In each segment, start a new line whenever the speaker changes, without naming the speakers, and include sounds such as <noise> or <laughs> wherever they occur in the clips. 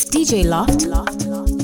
It's DJ Loft. Loft.
dangerous.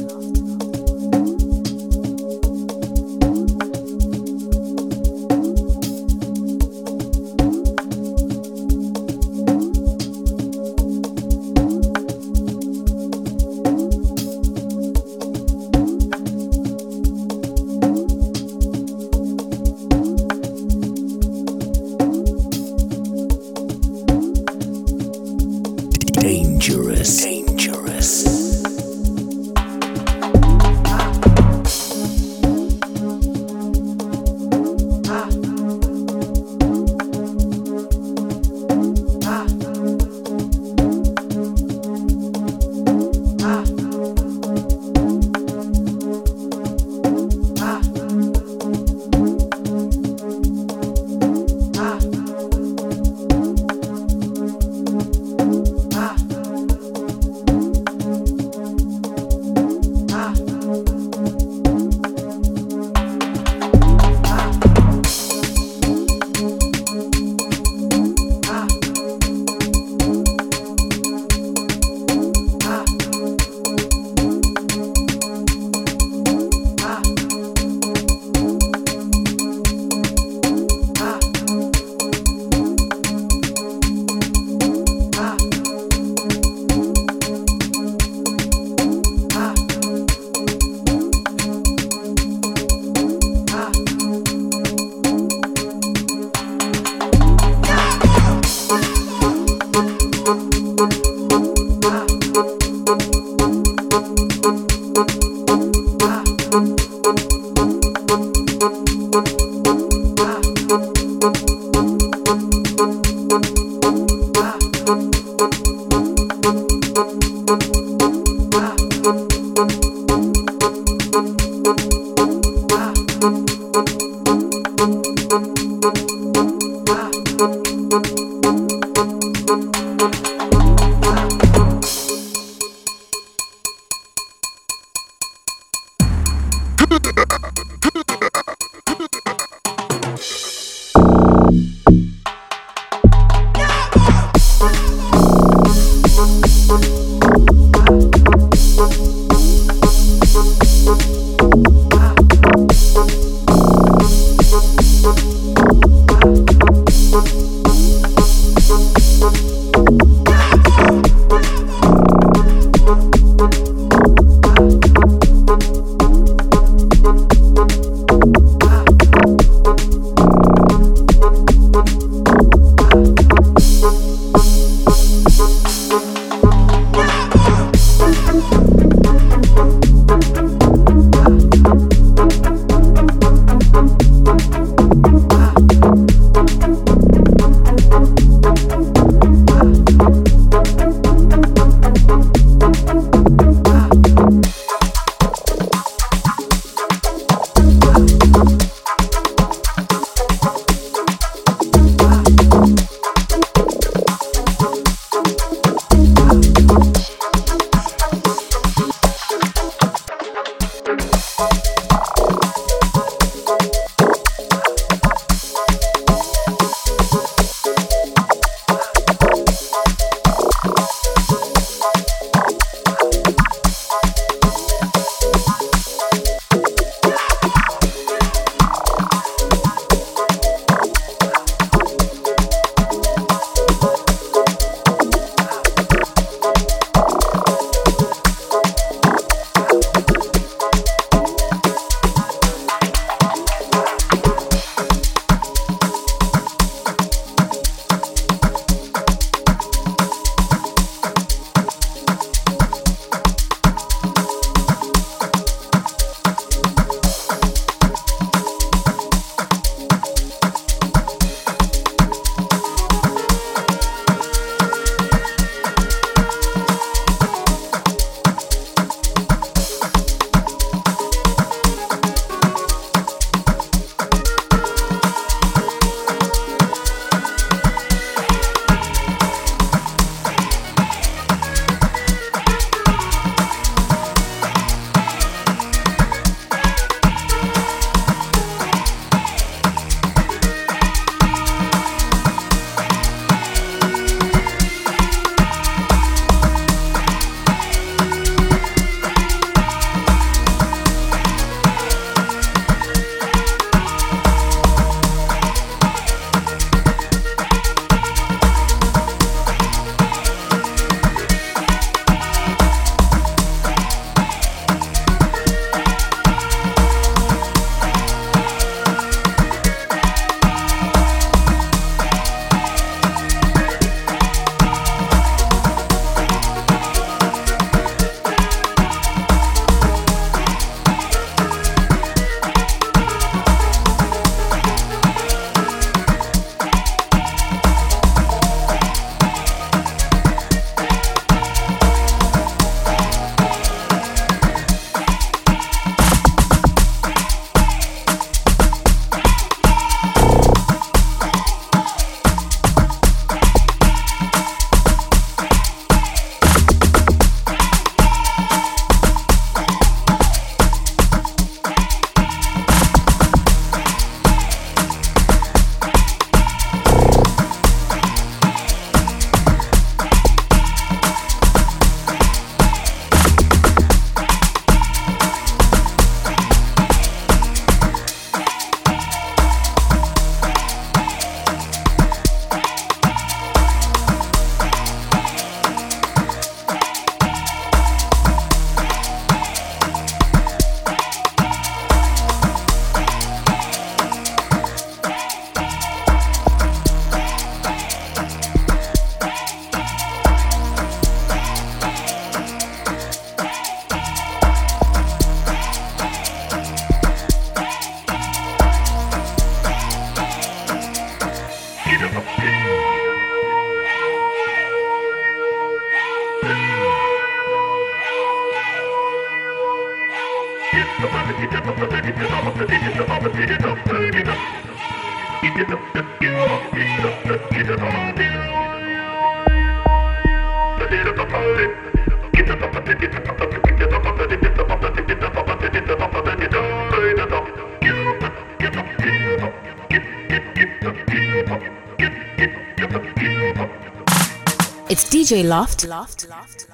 DJ Loft.
Dangerous.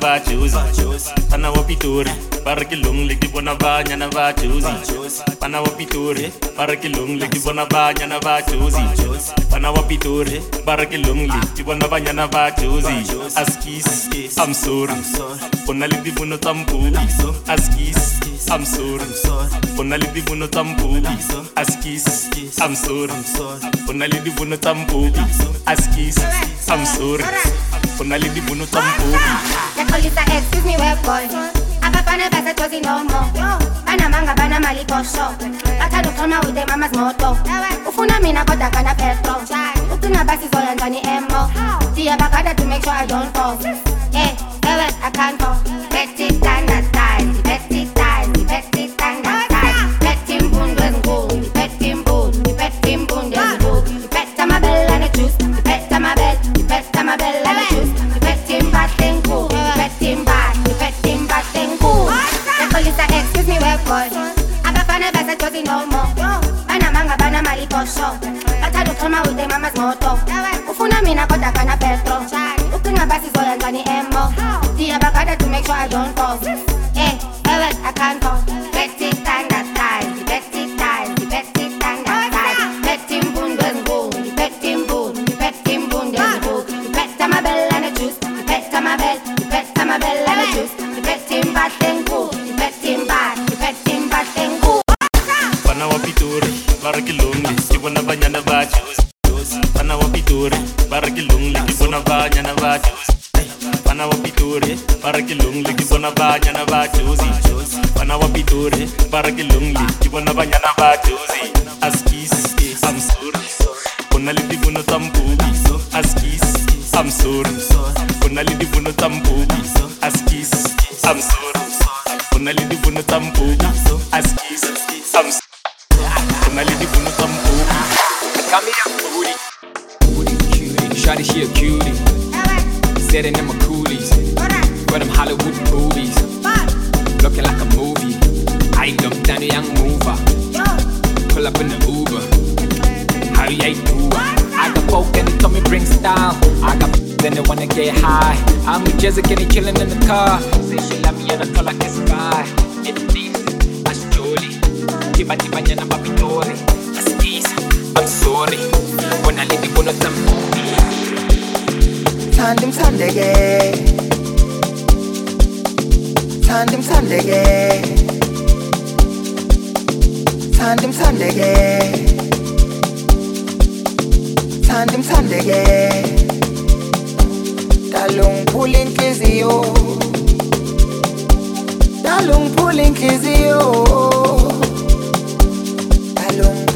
vajozi vana wa pitori va ri kilong leki vona vanyana va jozi
vana wa pitori
va ri kilong leki vona vanyana va jozi vana wa pitori va ri kilong leki vona vanyana va jozi askis i'm sorry u na le tivuno ta mbuki askis I'm sorry. Bona le di vono tsa mbuki. Askis. I'm sorry. Bona le di vono tsa mbuki. Askis. I'm sorry. Go na le dibono tsa mpupi
excuse me web boy? Abafana basetozi nomo banamanga banamali posho bathanda ukuxhoma with mama's moto ufuna mina kodwa kana petro ucinga basizoya njani emo eh, ndiyabagada to make sure i don't fall. Eh, yeah, ewe i can't boy. Abafana basejozi no more. Banamanga banamali posho bathanda ukuxhoma with mama's moto ufuna mina kodwa kana
pitori ba re ke longle ke bona banyana ba bana wa pitori ba re ke longle ke bona banyana ba bana wa pitori ba re ke longle ke bona banyana ba josi bana wa pitori ba re ke longle ke bona banyana ba josi askis i'm sorry. Bona le dibono tsa mpubi. Askis i'm sorry. Bona le dibono tsa mpubi. Askis i'm sorry. Bona le dibono tsa mpubi. Askis i'm sorry
Got me a booty. Booty cutie. Shawty, she a cutie. Sitting in my coolies. For them Hollywood boobies. Looking like a movie. I love Danny Young mover. Pull up in the Uber. How you do I got folk and they told me bring style. I got then they wanna get high. I'm with Jessica and he chilling in the car. Say she love me and I feel like it's spy. It needs that's Jolie. Tiba tiba nyana mapitori. That's easy. I'm sorry. When I leave you, one of them
Thanda imthandeke Thanda imthandeke Thanda imthandeke Thanda imthandeke Dalungiphula inhliziyo Dalungiphula inhliziyo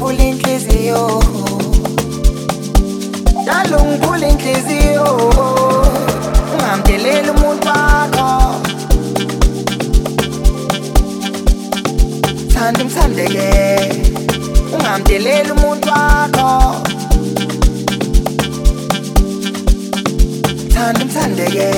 Dalungiphula inhliziyo. Dalungiphula inhliziyo. Ungamdeleli umuntu wakho Thanda imthandeke Ungamdeleli umuntu wakho Thanda imthandeke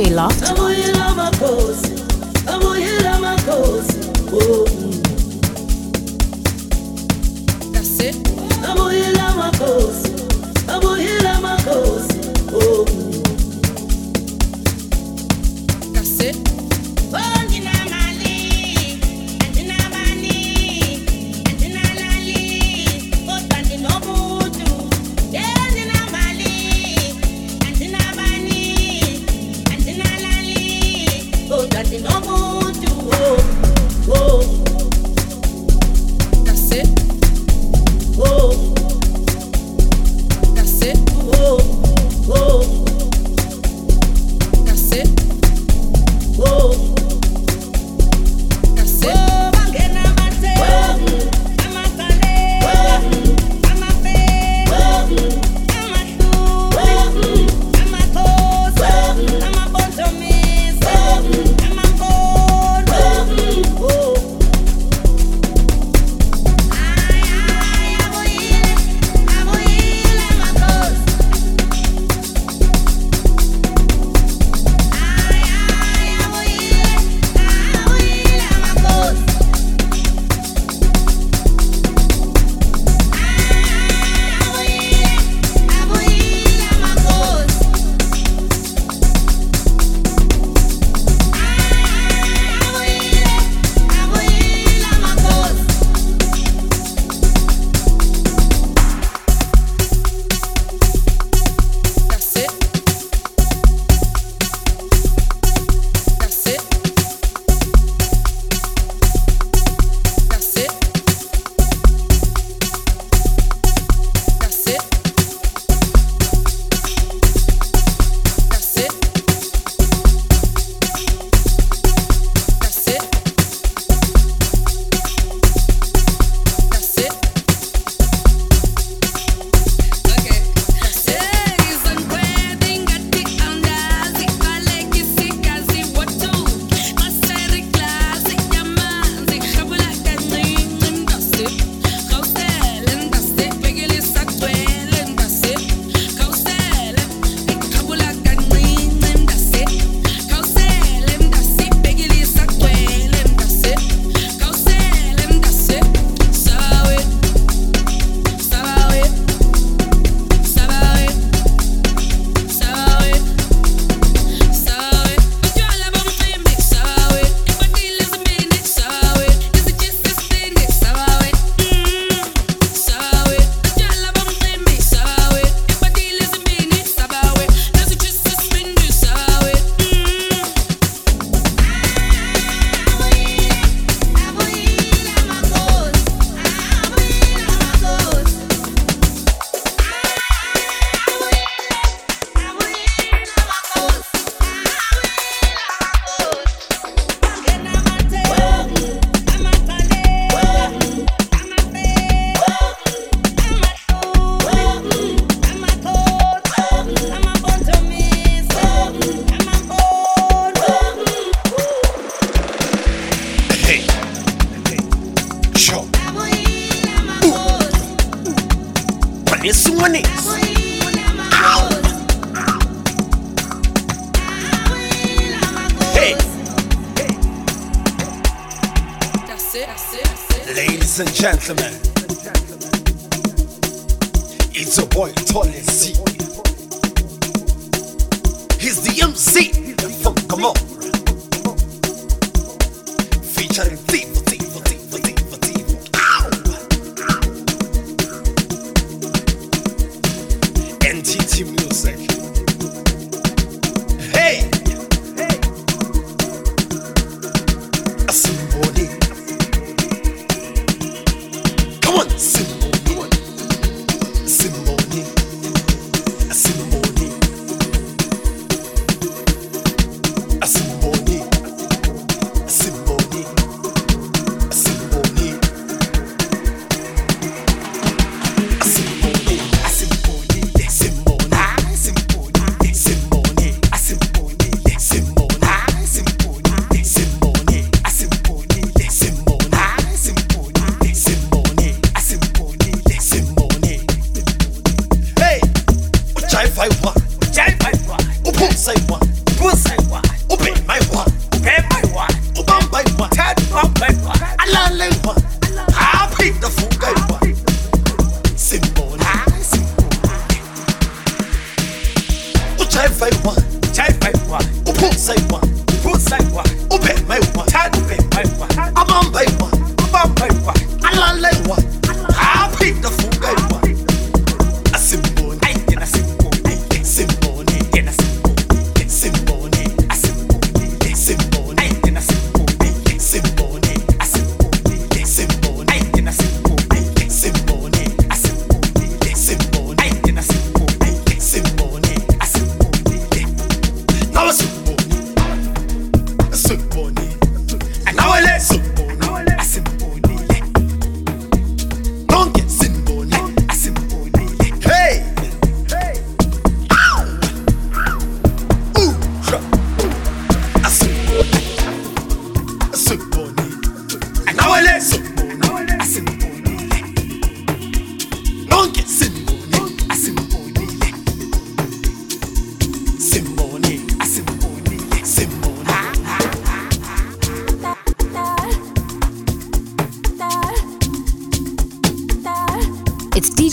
DJ Loft.
That's it. Oh, oh. That's
Ladies and gentlemen, it's your boy Tolly C. He's the MC from on, featuring
Deep.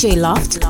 DJ Loft.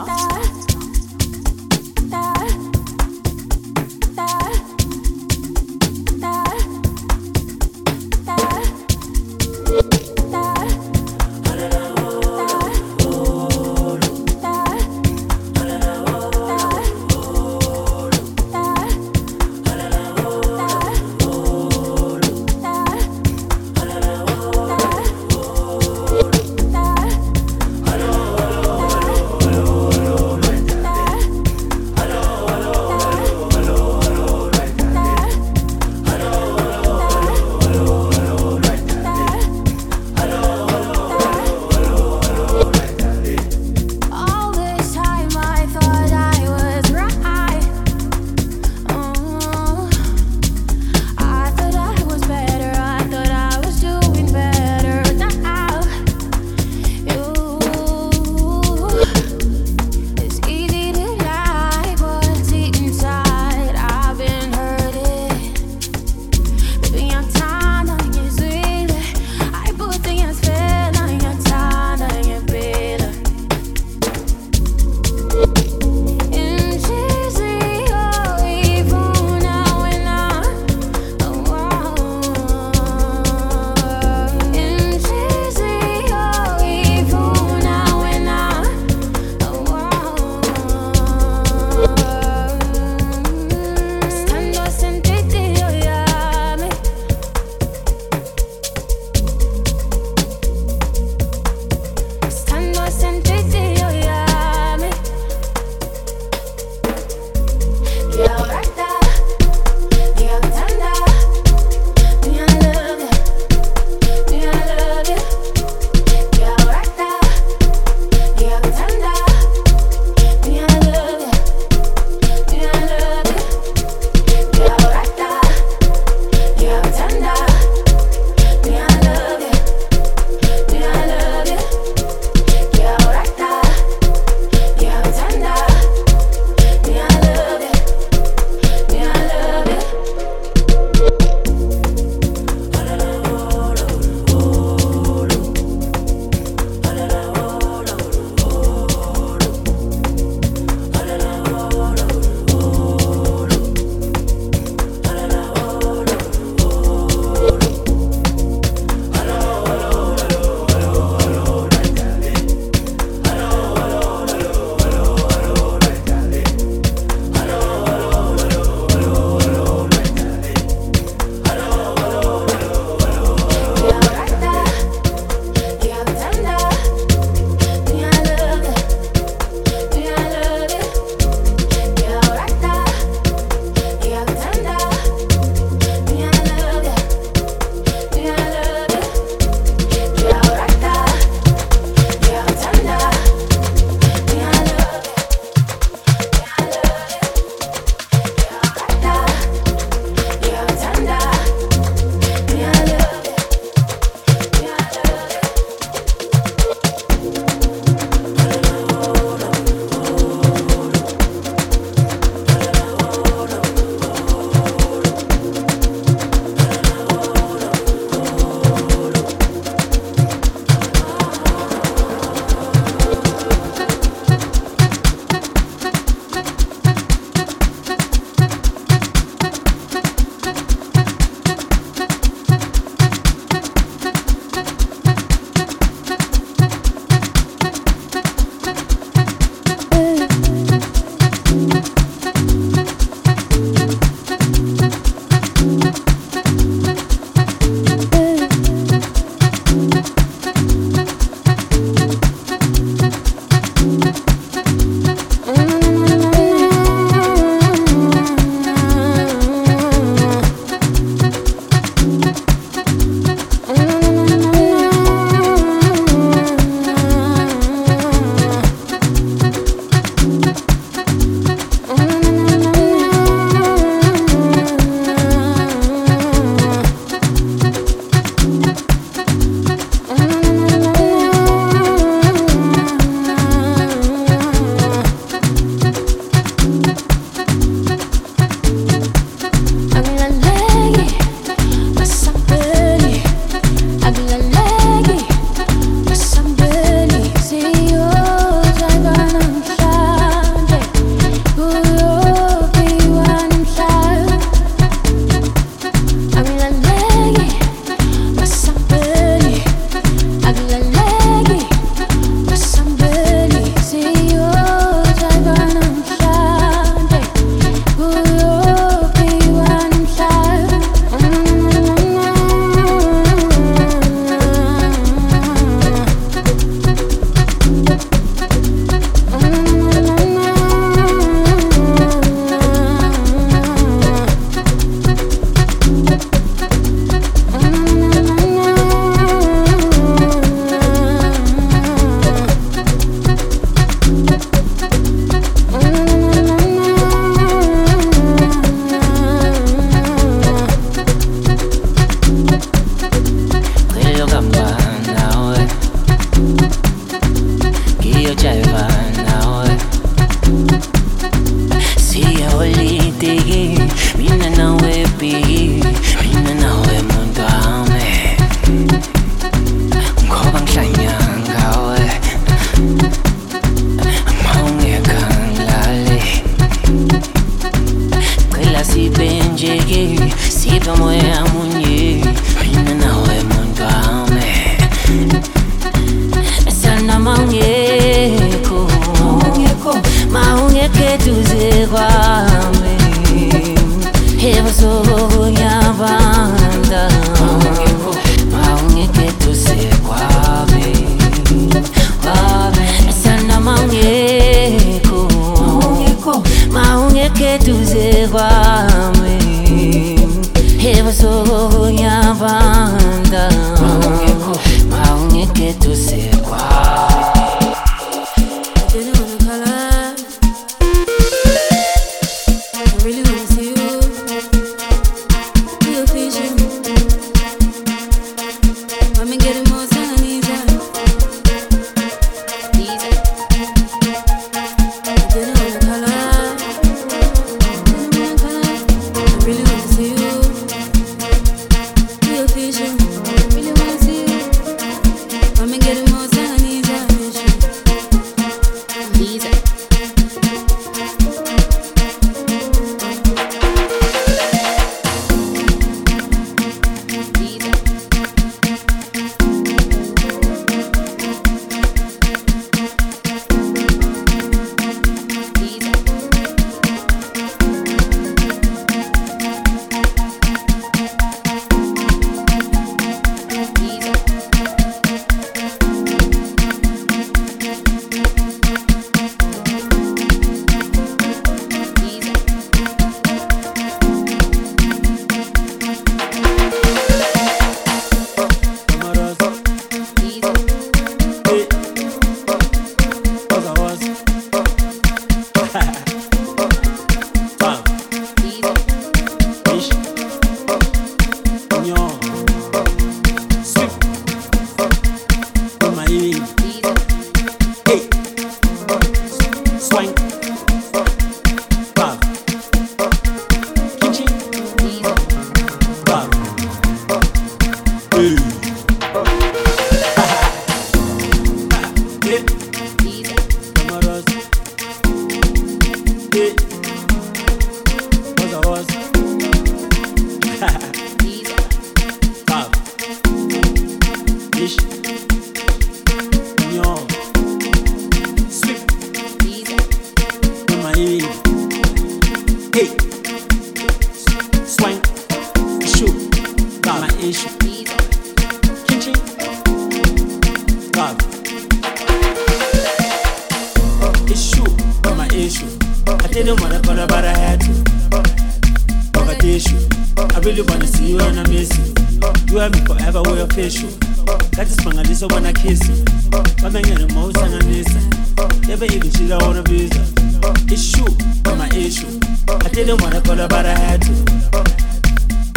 Didn't wanna
call her, but I had to.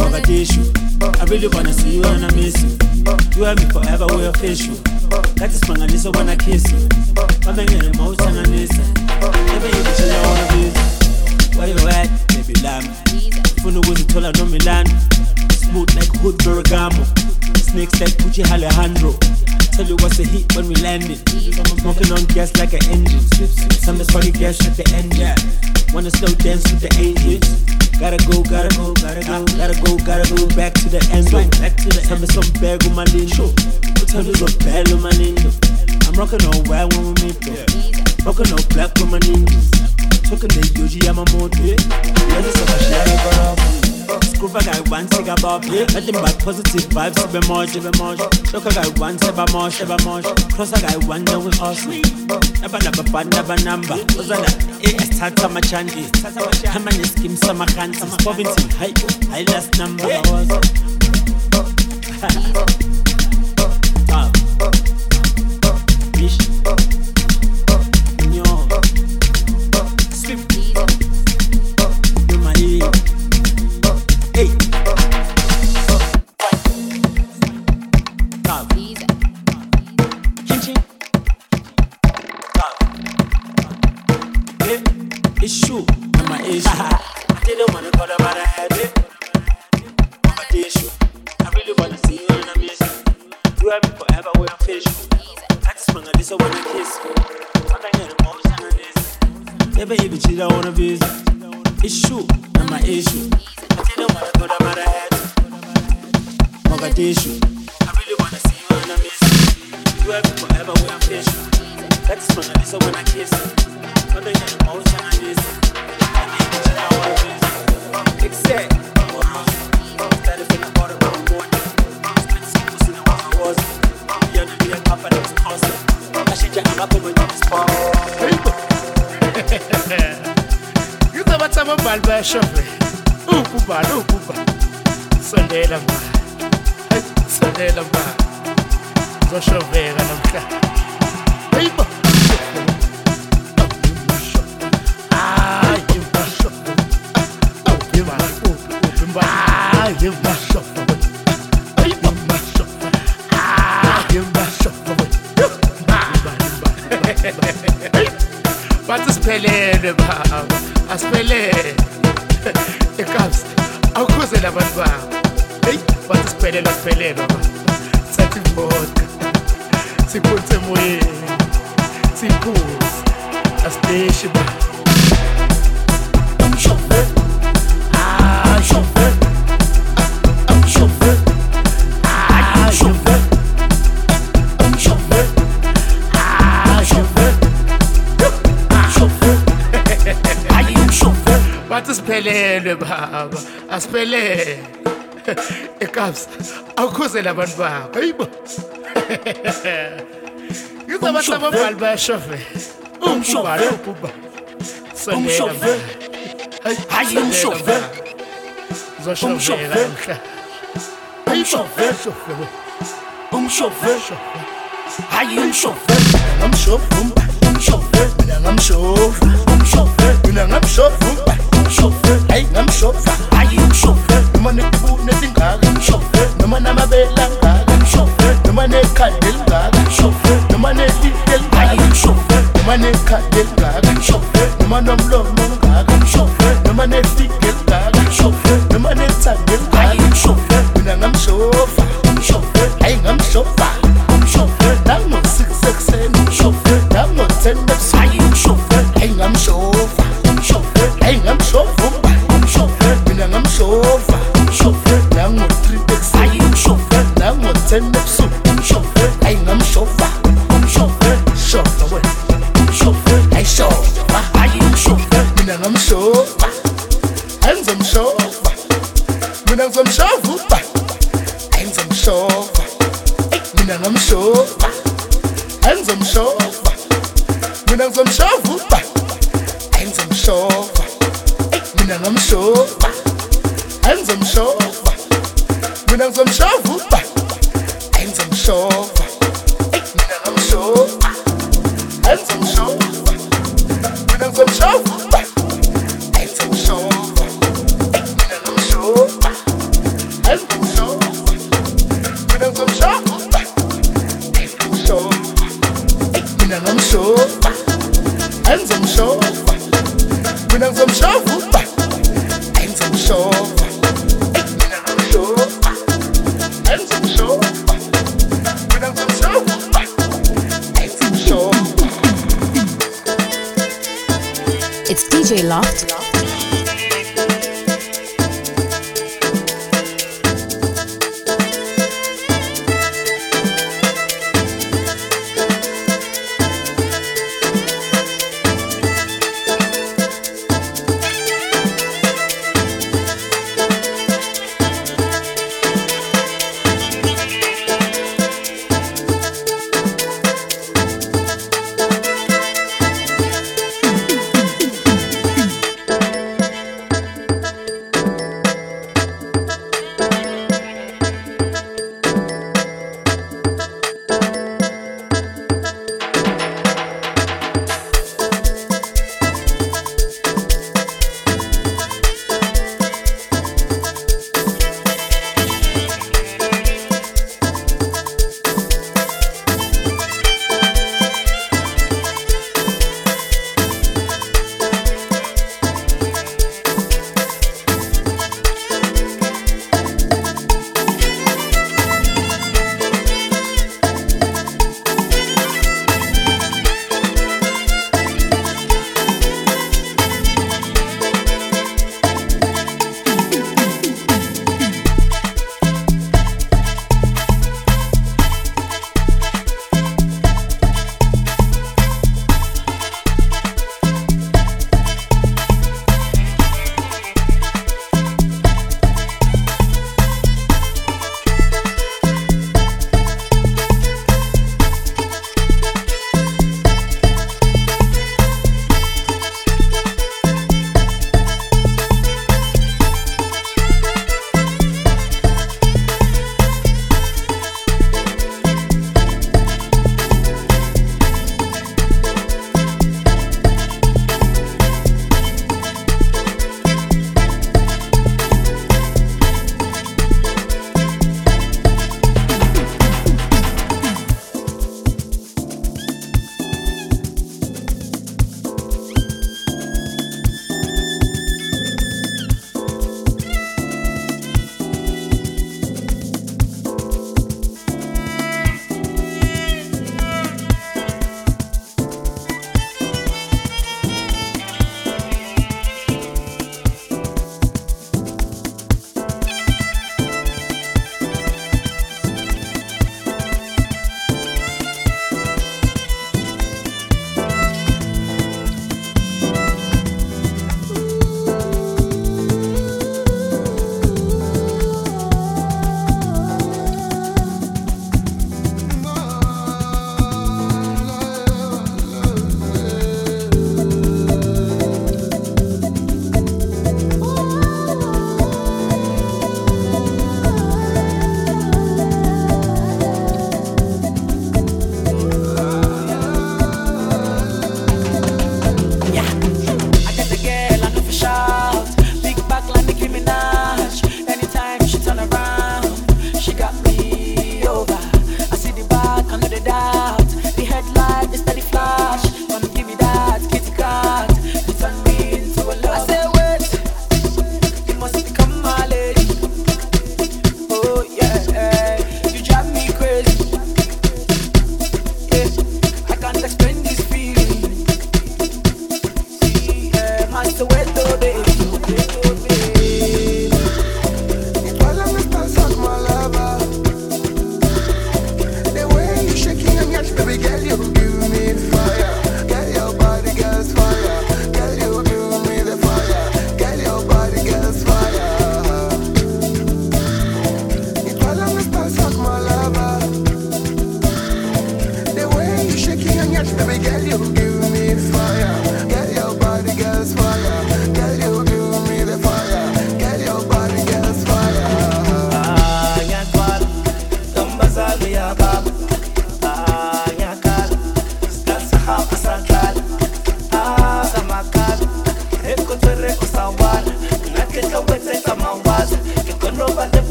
Mogadishu. Uh, I really wanna see you and I miss you. You have me forever, we're official. That is Mangalisa when I kiss you. I'm getting emotion and listen. Never even chill on a visa. Where you at? Baby lamb. Funa ukuzithola no Milano. Smooth like hood Bergamo. Snakes like Gucci Alejandro. Tell you what's the heat when we landing. Smoking on gas like an engine. Some is probably gas at the end. Yeah. Wanna slow dance with the angels. Gotta go, gotta go, gotta go, gotta go, gotta go back to the end. Back to the Some some bag with my lindo. Tell you what bad with my lindo. I'm rocking all white when we meet though. Rocking all black with my ninjas. The Yohji Yamamoto. Yeah, this is a share for Screw I got about Nothing but positive vibes to be to be more. Look I got one step more, step more. Cross I got one now with us Never never bad, never number. Ozala, eh, start my Hama ni skim sama kanti Poverty, high, high last number <laughs> True. My issue. I didn't wanna call but I had it. I'm issue. I really wanna see you and I miss you. Have me forever, we're official. I just wanna this, I wanna kiss. I'm not getting emotion on this. Never even cheat, I wanna visit. It's true, my issue. I didn't wanna go down, but I had to. a tissue. I really wanna see you and I miss you. Have me forever when I'm. That's when I kiss <laughs> her. Mother in the motion I miss her. I need you now, I miss her. Except, started from the bottom of the morning. Spent some pussy in what I was. You're the real company, it's awesome. I should just hang up on my spot.
Yiza bathi amabhali bayashove. Ukubhala ukubhala. Sondela mbali. Hey, sondela mbali. Zoshoveka namhlanje. Hey bathi siphelele baba asiphelele ekabs awukhuze labantu babo heyi bathi siphelele asiphelele baba sathi vodka siphunze emoyeni siphuze asiteshi ba asiphelele baba asiphelele ekamsa awukhuzele abantu babo hayibo ngizabahlababhali bayashofela umshofela uba sondela ekabs awukhuze labantu babo hayibo ngizabathi ababhali bayashove umshove ukuba
Umshove. Hayi, umshove.
zoshovela
Umshove. Umshove. Hayi umshove.
ngamshova umba
Umshove.
mina ngamshova
Umshove.
mina ngamshova umba
Umshove.
hayi ngamshova
Hayi umshove.
noma netibune tingaka
Umshove.
noma namabela
şoför Dumane kadel gaga şoför Dumane didel gaga şoför Dumane kadel gaga şoför Dumanom lomom gaga şoför Dumane didel gaga şoför Dumane tagel gaga şoför Dunangam şoför Um şoför Aygam şoför Um şoför Damo sık sık sen Um şoför Damo tendep sen Um şoför Aygam
şoför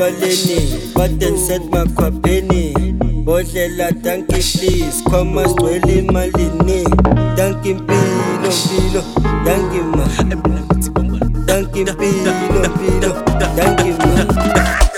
etshwaleni bade ngisemakhwapheni bodlela tanki khoma sigcwele imalini tanki impilo mpilo tanki ma. Mpilo
tanki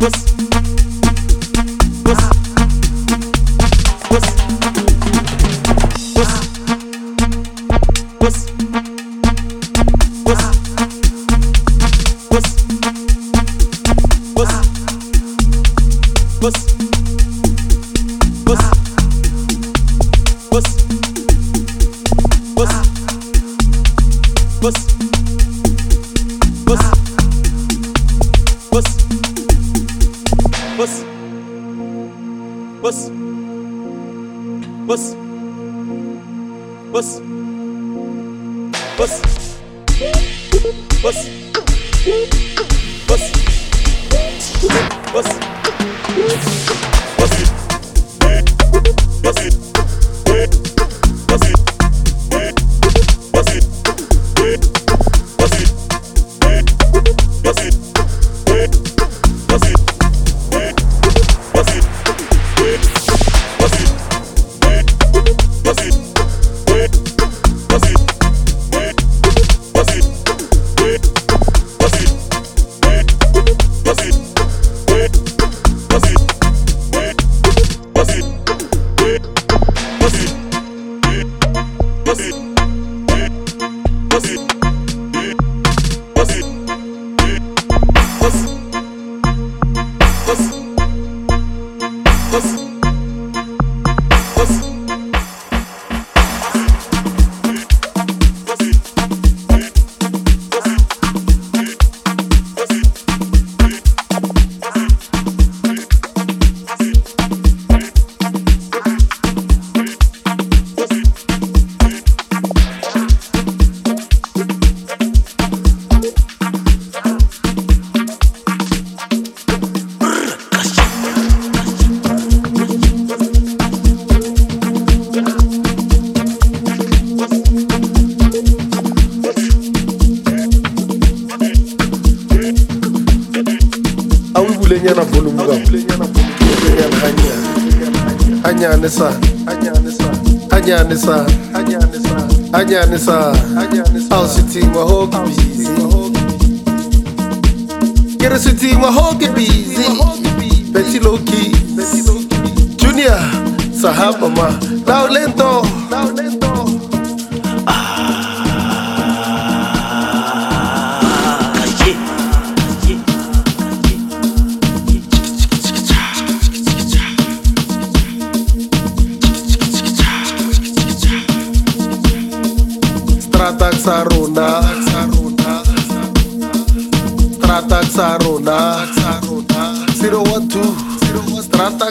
awuvulenyana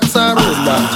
Strata sa rona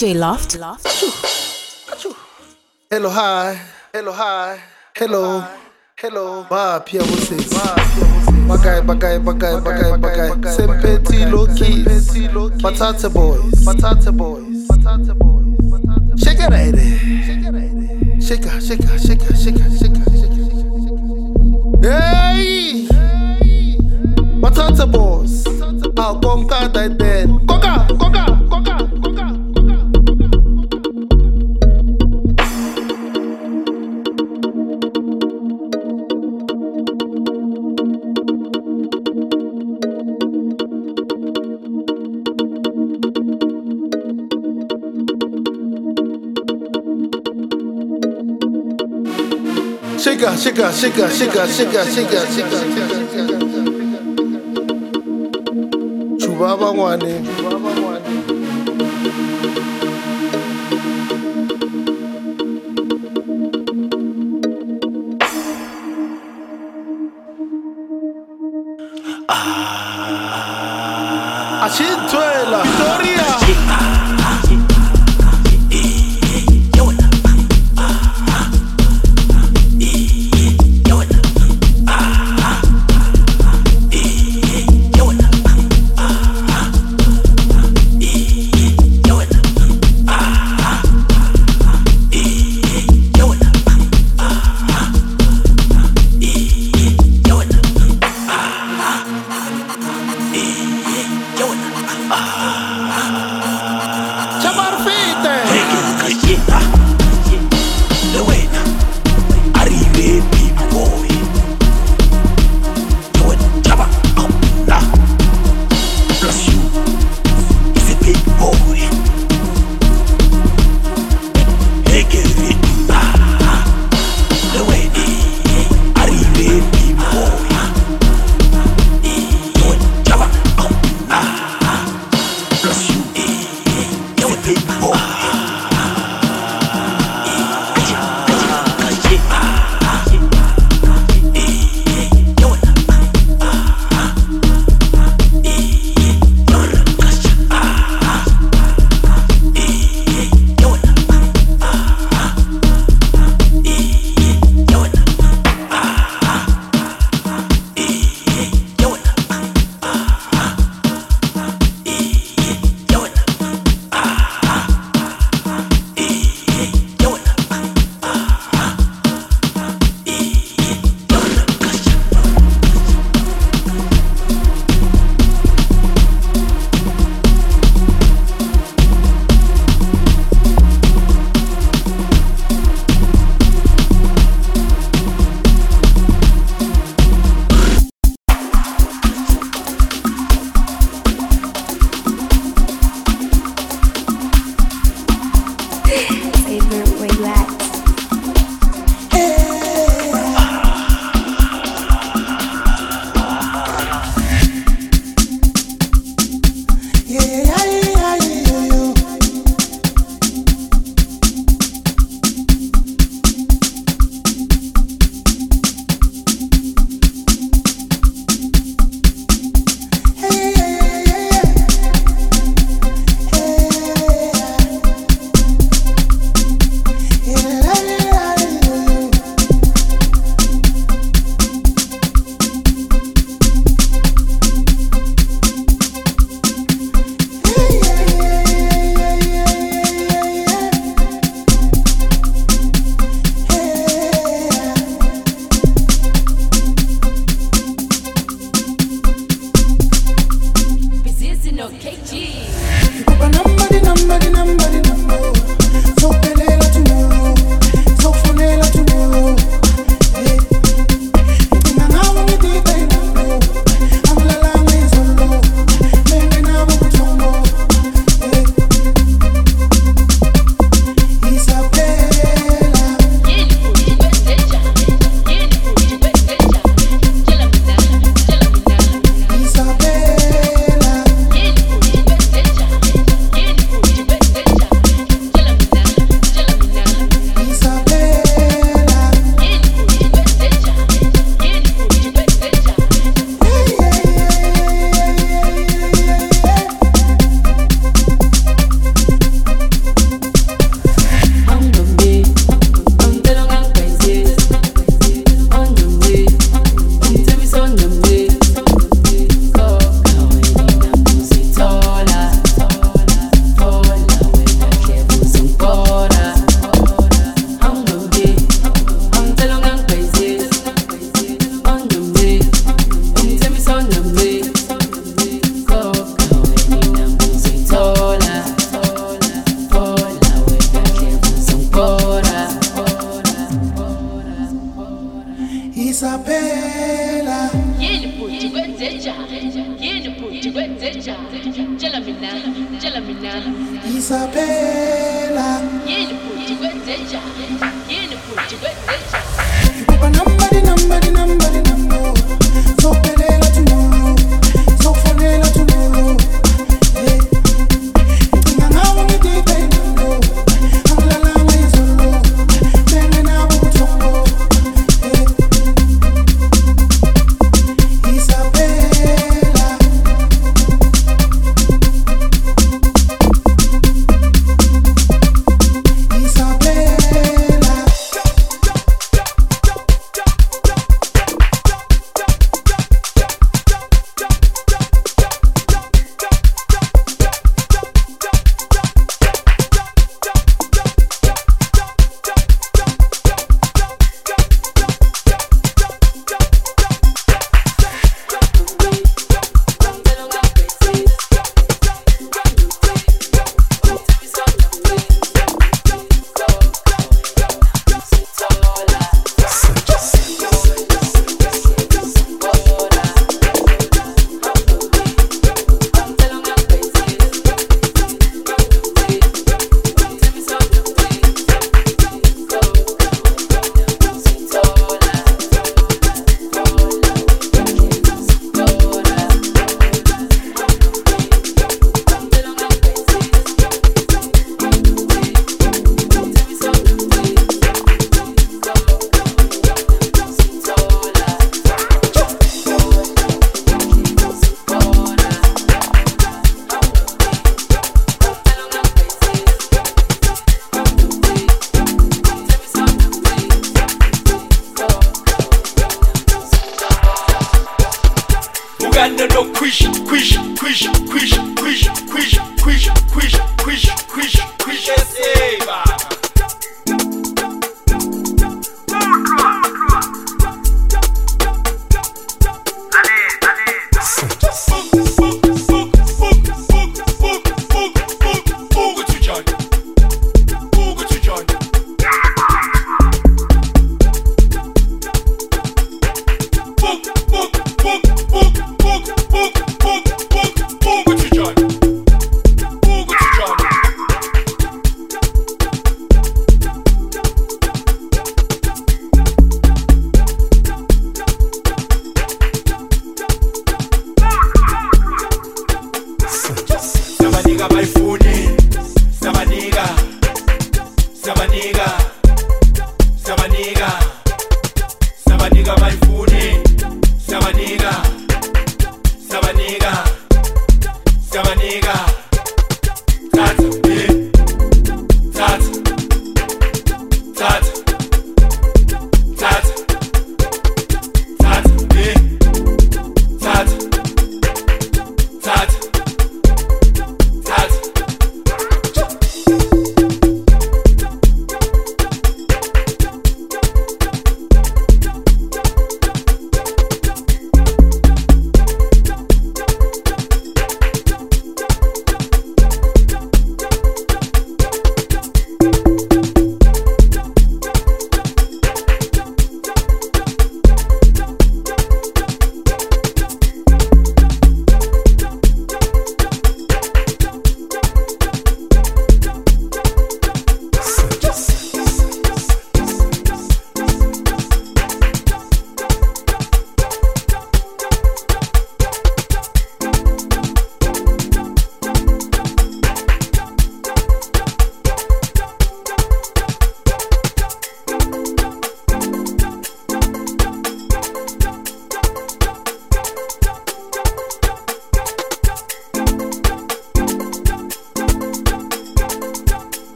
DJ Loft. Loft.
Hello, hi. Hello, hi. Hello. Hello. Bye, Pia, what's it? Bagai, bagai, bagai, bagai, bagai. Sempeti low Patata boys. Patata boys. Patata boys. Shake it,
lady. Shake it, shake it, shake it, shake it, shake it, shake it. Hey! Patata boys. I'll come, can't I then? 시가 시가 시가 시가 시가 시가 시가 주바방와님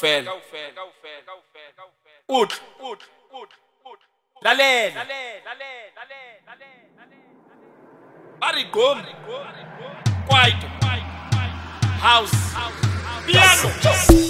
ufele uthi lalela. Bari gqom house piano.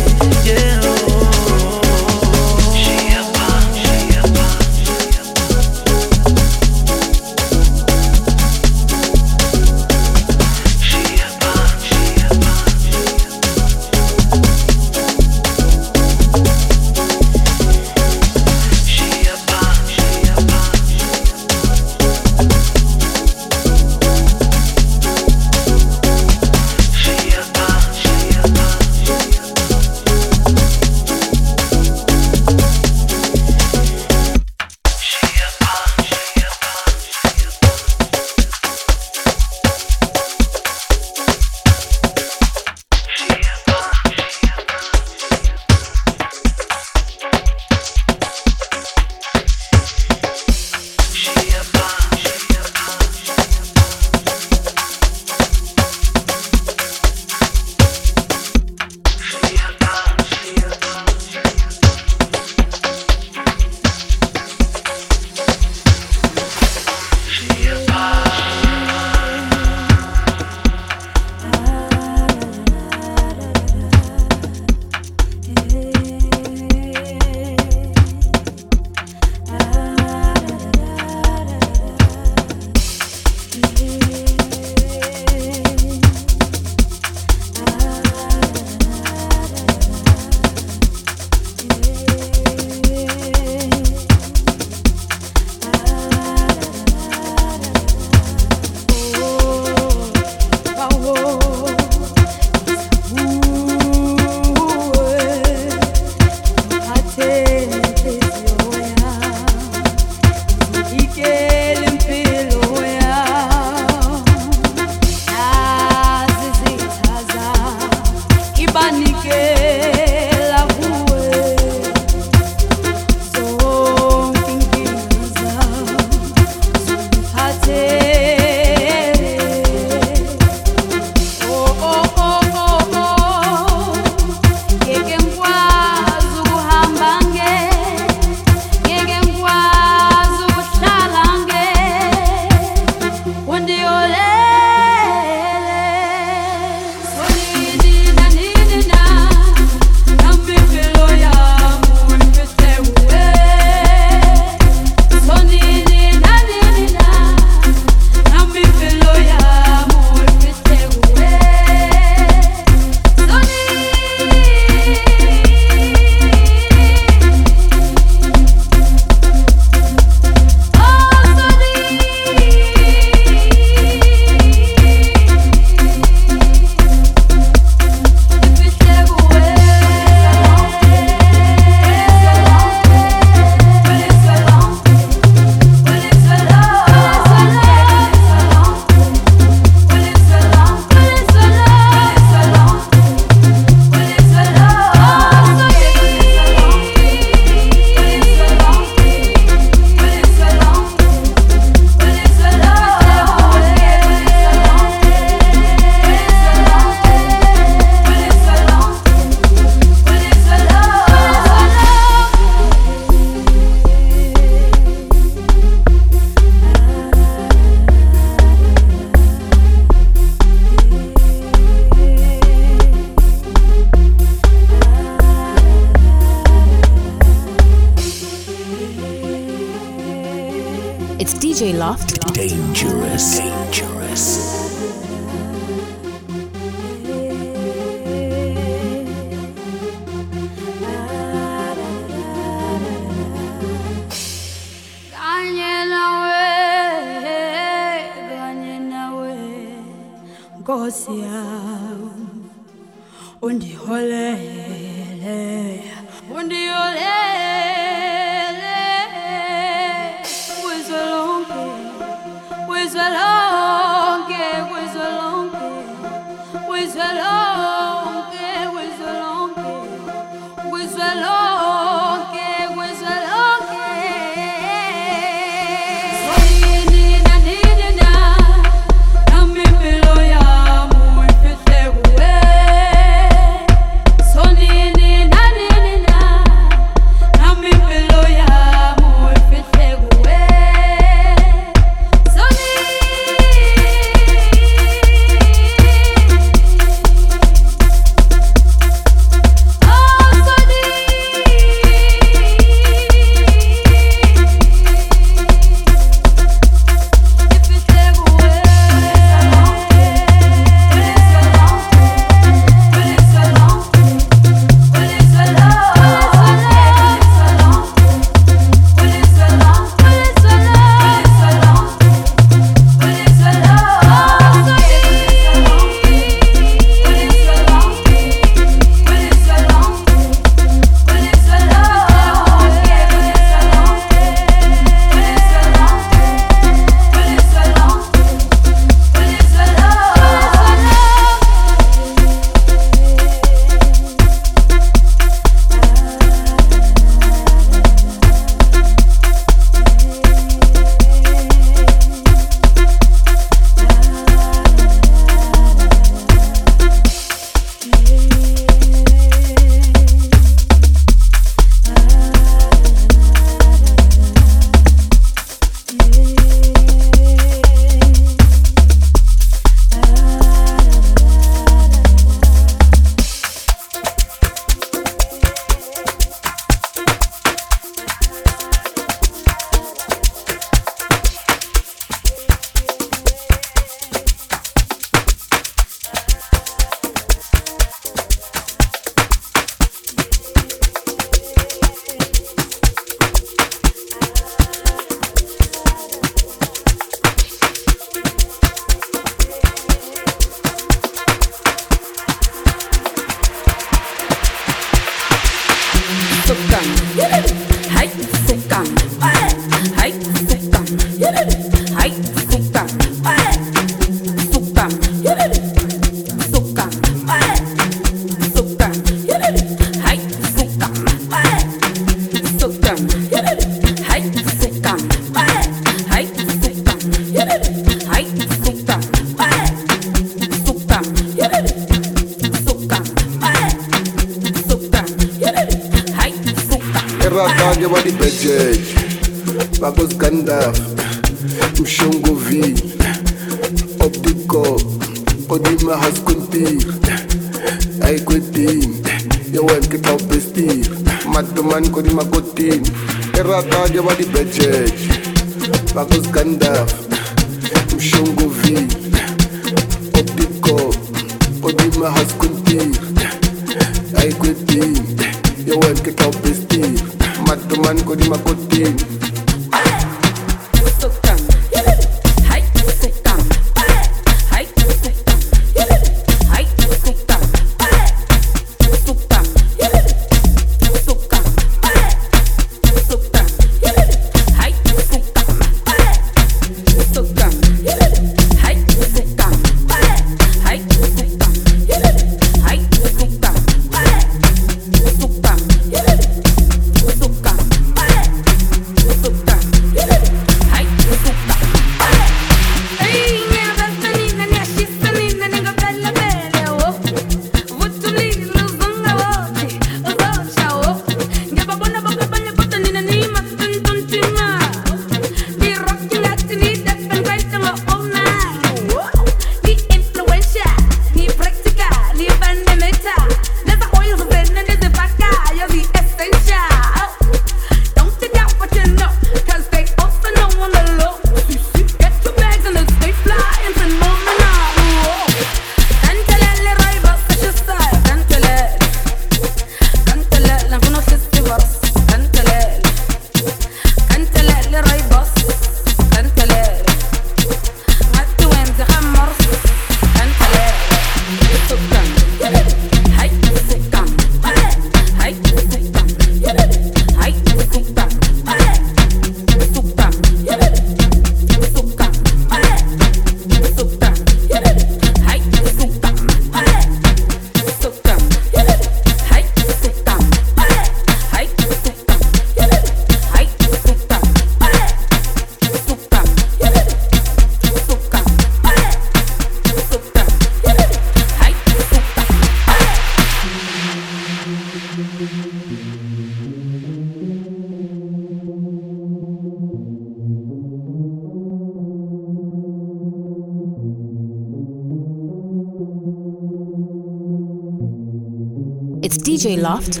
DJ Loft.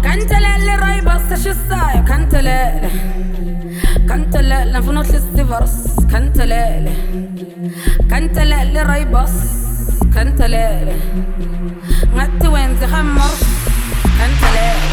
Cantelelle rai basta
ci sai, cantelelle.
Cantelelle funot l'istivars, cantelelle. Cantelelle rai bas, cantelelle. Ngatti wenzi khammar, cantelelle.